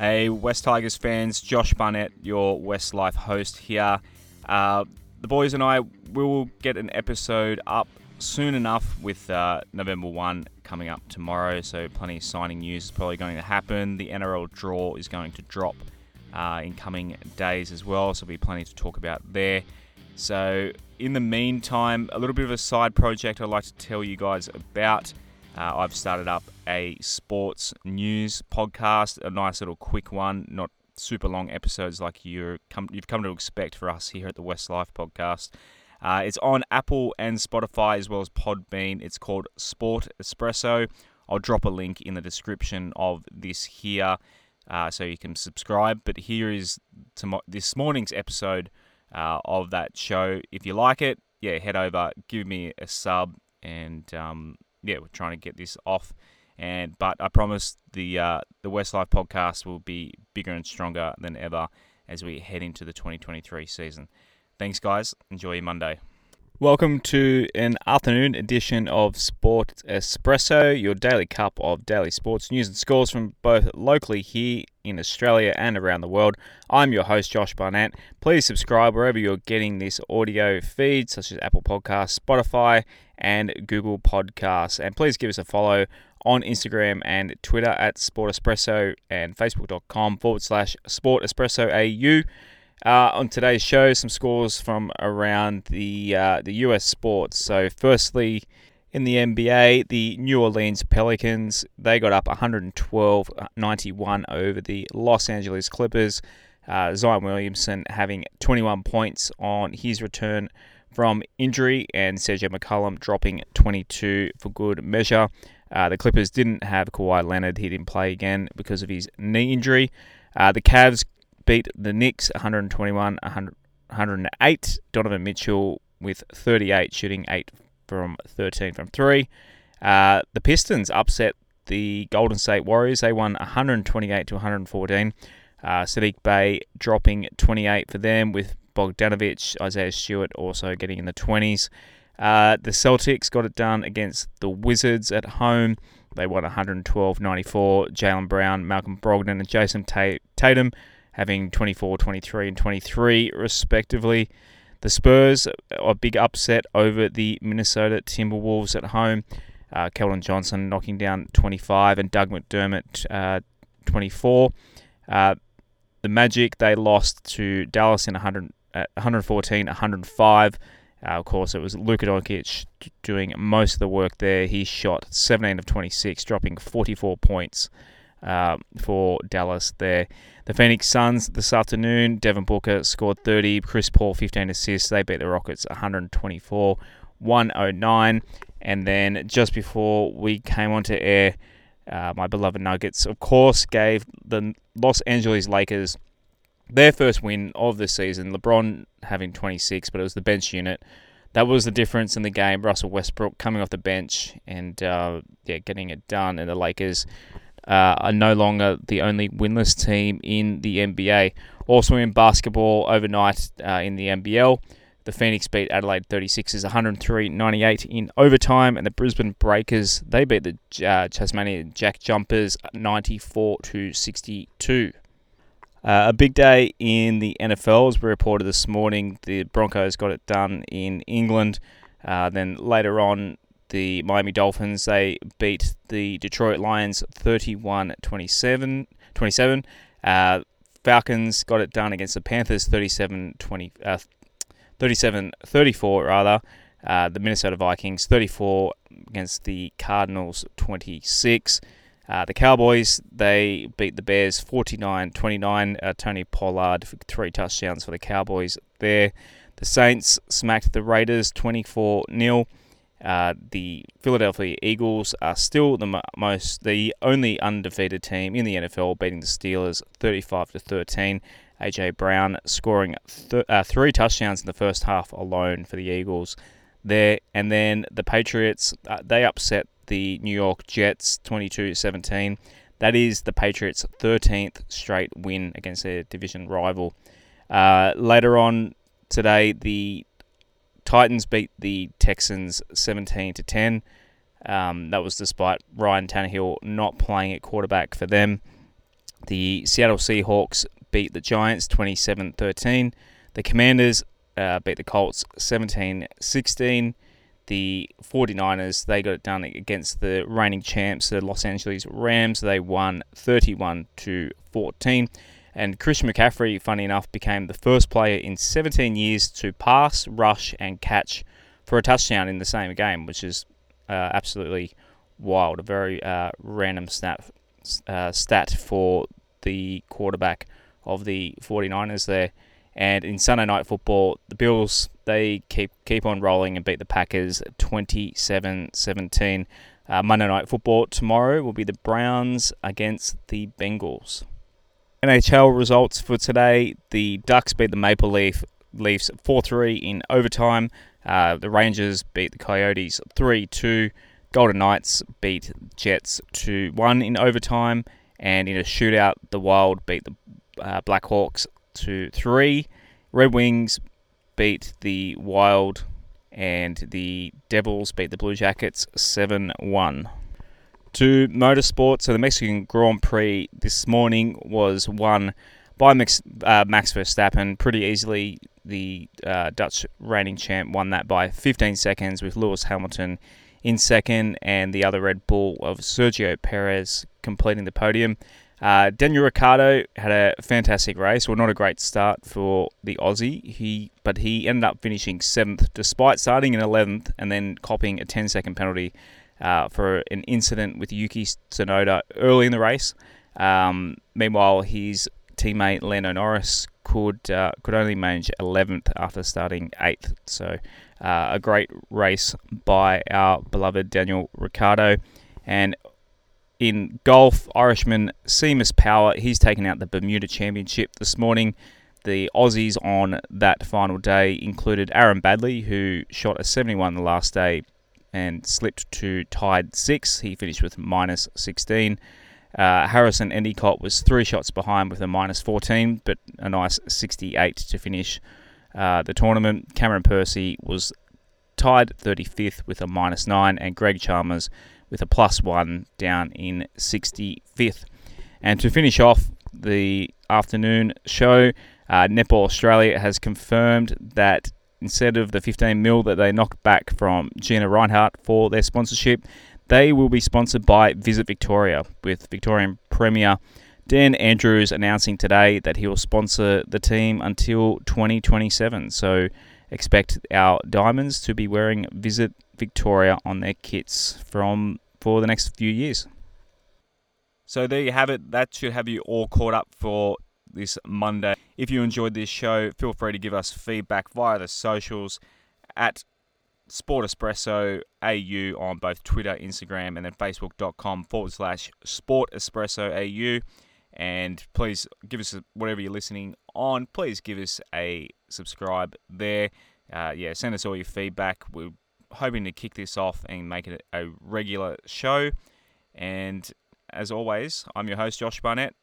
Hey, Wests Tigers fans, Josh Barnett, your West Life host here. Uh, the boys and I will get an episode up soon enough with uh, November 1 coming up tomorrow, so plenty of signing news is probably going to happen. The NRL draw is going to drop uh, in coming days as well, so there'll be plenty to talk about there. So, in the meantime, a little bit of a side project I'd like to tell you guys about. Uh, I've started up a sports news podcast, a nice little quick one, not super long episodes like you're come, you've come to expect for us here at the West Life podcast. Uh, it's on Apple and Spotify as well as Podbean. It's called Sport Espresso. I'll drop a link in the description of this here uh, so you can subscribe. But here is this morning's episode uh, of that show. If you like it, yeah, head over, give me a sub, and um, yeah, we're trying to get this off. And but I promise the uh, the Westlife podcast will be bigger and stronger than ever as we head into the 2023 season. Thanks, guys. Enjoy your Monday. Welcome to an afternoon edition of Sport Espresso, your daily cup of daily sports news and scores from both locally here in Australia and around the world. I'm your host, Josh Barnett. Please subscribe wherever you're getting this audio feed, such as Apple Podcasts, Spotify, and Google Podcasts. And please give us a follow on Instagram and Twitter at Sport Espresso and Facebook.com forward slash Sport Espresso AU. Uh, on today's show, some scores from around the uh, the US sports. So, firstly, in the NBA, the New Orleans Pelicans they got up 112-91 over the Los Angeles Clippers. Uh, Zion Williamson having 21 points on his return from injury, and CJ McCollum dropping 22 for good measure. Uh, the Clippers didn't have Kawhi Leonard; he didn't play again because of his knee injury. Uh, the Cavs beat the Knicks 121 108. Donovan Mitchell with 38, shooting 8 from 13 from 3. Uh, the Pistons upset the Golden State Warriors. They won 128 to 114. Uh, Saddiq Bey dropping 28 for them, with Bogdanovich, Isaiah Stewart also getting in the 20s. Uh, the Celtics got it done against the Wizards at home. They won 112 94. Jaylen Brown, Malcolm Brogdon, and Jayson Tatum having 24, 23, and 23 respectively. The Spurs, a big upset over the Minnesota Timberwolves at home. Uh, Johnson knocking down 25 and Doug McDermott uh, 24. Uh, the Magic, they lost to Dallas in 100, uh, 114, 105. Uh, of course, it was Luka Doncic doing most of the work there. He shot 17 of 26, dropping 44 points uh, for Dallas there. The Phoenix Suns this afternoon, Devin Booker scored 30, Chris Paul 15 assists. They beat the Rockets 124 109. And then just before we came onto air, uh, my beloved Nuggets, of course, gave the Los Angeles Lakers their first win of the season. LeBron having 26, but it was the bench unit. That was the difference in the game. Russell Westbrook coming off the bench and uh, yeah, getting it done. And the Lakers uh, are no longer the only winless team in the NBA. Also in basketball overnight uh, in the NBL, the Phoenix beat Adelaide 36ers 103-98 in overtime, and the Brisbane Breakers they beat the uh, Tasmania Jack Jumpers 94 to 62. Uh, a big day in the NFL, as we reported this morning. The Broncos got it done in England. Uh, then later on, the Miami Dolphins. They beat the Detroit Lions 31 27. 27. Uh, Falcons got it done against the Panthers 37 20, uh, 37 34 rather. Uh, the Minnesota Vikings 34 against the Cardinals 26. Uh, the Cowboys, they beat the Bears 49 29. Uh, Tony Pollard three touchdowns for the Cowboys there. The Saints smacked the Raiders 24 0. Uh, the Philadelphia Eagles are still the most, the only undefeated team in the NFL, beating the Steelers 35 to 13. AJ Brown scoring th- uh, three touchdowns in the first half alone for the Eagles there, and then the Patriots uh, they upset the New York Jets 22-17. That is the Patriots' 13th straight win against their division rival. Uh, later on today, the Titans beat the Texans 17 to 10. Um, that was despite Ryan Tannehill not playing at quarterback for them. The Seattle Seahawks beat the Giants 27 13. The Commanders uh, beat the Colts 17 16. The 49ers, they got it done against the reigning champs, the Los Angeles Rams. They won 31 to 14. And Christian McCaffrey, funny enough, became the first player in 17 years to pass, rush, and catch for a touchdown in the same game, which is uh, absolutely wild. A very uh, random snap, uh, stat for the quarterback of the 49ers there. And in Sunday night football, the Bills they keep keep on rolling and beat the Packers 27-17. Uh, Monday night football tomorrow will be the Browns against the Bengals. NHL results for today: the Ducks beat the Maple Leaf Leafs 4-3 in overtime. Uh, the Rangers beat the Coyotes 3-2. Golden Knights beat Jets 2-1 in overtime, and in a shootout, the Wild beat the uh, Blackhawks two three. Red Wings beat the Wild, and the Devils beat the Blue Jackets 7 1. To motorsport, so the Mexican Grand Prix this morning was won by Max, uh, Max Verstappen pretty easily. The uh, Dutch reigning champ won that by 15 seconds with Lewis Hamilton in second, and the other Red Bull of Sergio Perez completing the podium. Uh, Daniel Ricciardo had a fantastic race. Well, not a great start for the Aussie. He, but he ended up finishing seventh, despite starting in eleventh and then copying a 10-second penalty uh, for an incident with Yuki Tsunoda early in the race. Um, meanwhile, his teammate Lando Norris could uh, could only manage 11th after starting 8th. So uh, a great race by our beloved Daniel Ricciardo. And in golf, Irishman Seamus Power, he's taken out the Bermuda Championship this morning. The Aussies on that final day included Aaron Baddeley, who shot a 71 the last day and slipped to tied six. He finished with minus 16. Uh, Harrison Endicott was three shots behind with a minus 14, but a nice 68 to finish uh, the tournament. Cameron Percy was tied 35th with a minus 9, and Greg Chalmers with a plus 1 down in 65th. And to finish off the afternoon show, uh, Netball Australia has confirmed that instead of the 15 mil that they knocked back from Gina Rinehart for their sponsorship, they will be sponsored by Visit Victoria, with Victorian Premier Dan Andrews announcing today that he will sponsor the team until 2027. So expect our Diamonds to be wearing Visit Victoria on their kits from for the next few years. So there you have it. That should have you all caught up for this Monday. If you enjoyed this show, feel free to give us feedback via the socials at Sport Espresso AU on both Twitter, Instagram, and then Facebook.com forward slash Sport Espresso AU. And please give us whatever you're listening on. Please give us a subscribe there. Uh, yeah, send us all your feedback. We're hoping to kick this off and make it a regular show. And as always, I'm your host, Josh Barnett.